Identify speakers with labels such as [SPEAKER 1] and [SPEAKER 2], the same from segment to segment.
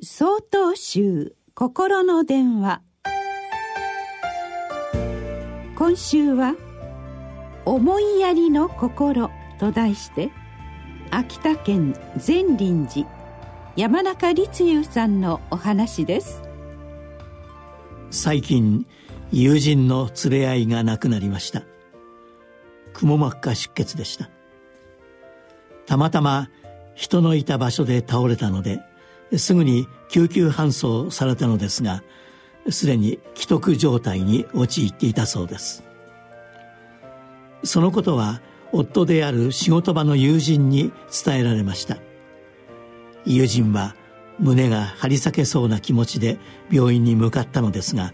[SPEAKER 1] 総統集心の電話。今週は「思いやりの心」と題して秋田県善林寺山中立雄さんのお話です。
[SPEAKER 2] 最近友人の連れ合いが亡くなりました。くも膜下出血でした。たまたま人のいた場所で倒れたのですぐに救急搬送されたのですがすでに既得状態に陥っていたそうです。そのことは夫である仕事場の友人に伝えられました。友人は胸が張り裂けそうな気持ちで病院に向かったのですが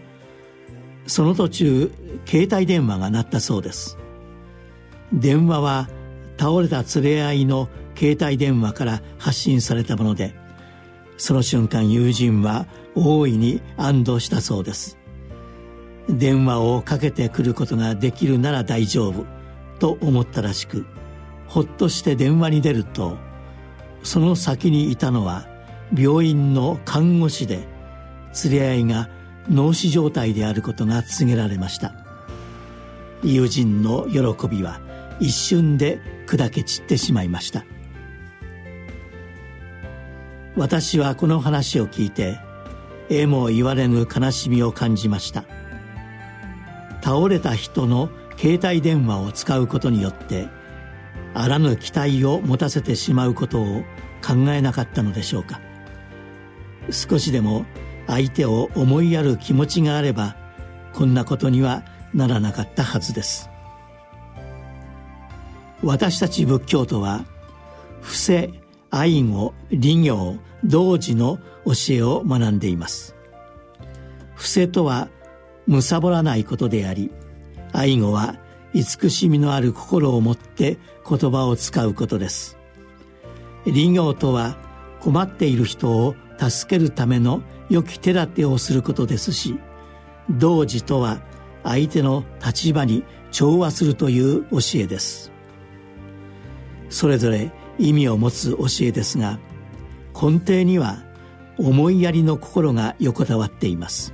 [SPEAKER 2] その途中携帯電話が鳴ったそうです。電話は倒れた連れ合いの携帯電話から発信されたものでその瞬間友人は大いに安堵したそうです。電話をかけてくることができるなら大丈夫と思ったらしくほっとして電話に出るとその先にいたのは病院の看護師で連れ合いが脳死状態であることが告げられました。友人の喜びは一瞬で砕け散ってしまいました。私はこの話を聞いてえも言われぬ悲しみを感じました。倒れた人の携帯電話を使うことによってあらぬ期待を持たせてしまうことを考えなかったのでしょうか。少しでも相手を思いやる気持ちがあればこんなことにはならなかったはずです。私たち仏教徒は伏せ愛護利行同時の教えを学んでいます。伏せとはむさぼらないことであり愛護は慈しみのある心を持って言葉を使うことです。利行とは困っている人を助けるための良き手立てをすることですし同時とは相手の立場に調和するという教えです。それぞれ意味を持つ教えですが根底には思いやりの心が横たわっています。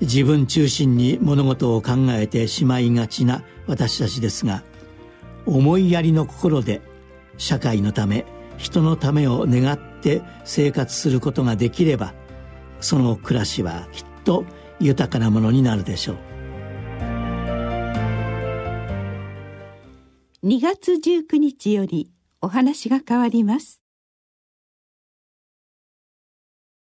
[SPEAKER 2] 自分中心に物事を考えてしまいがちな私たちですが思いやりの心で社会のため人のためを願って生活することができればその暮らしはきっと豊かなものになるでしょう。
[SPEAKER 1] 2月19日よりお話が変わります。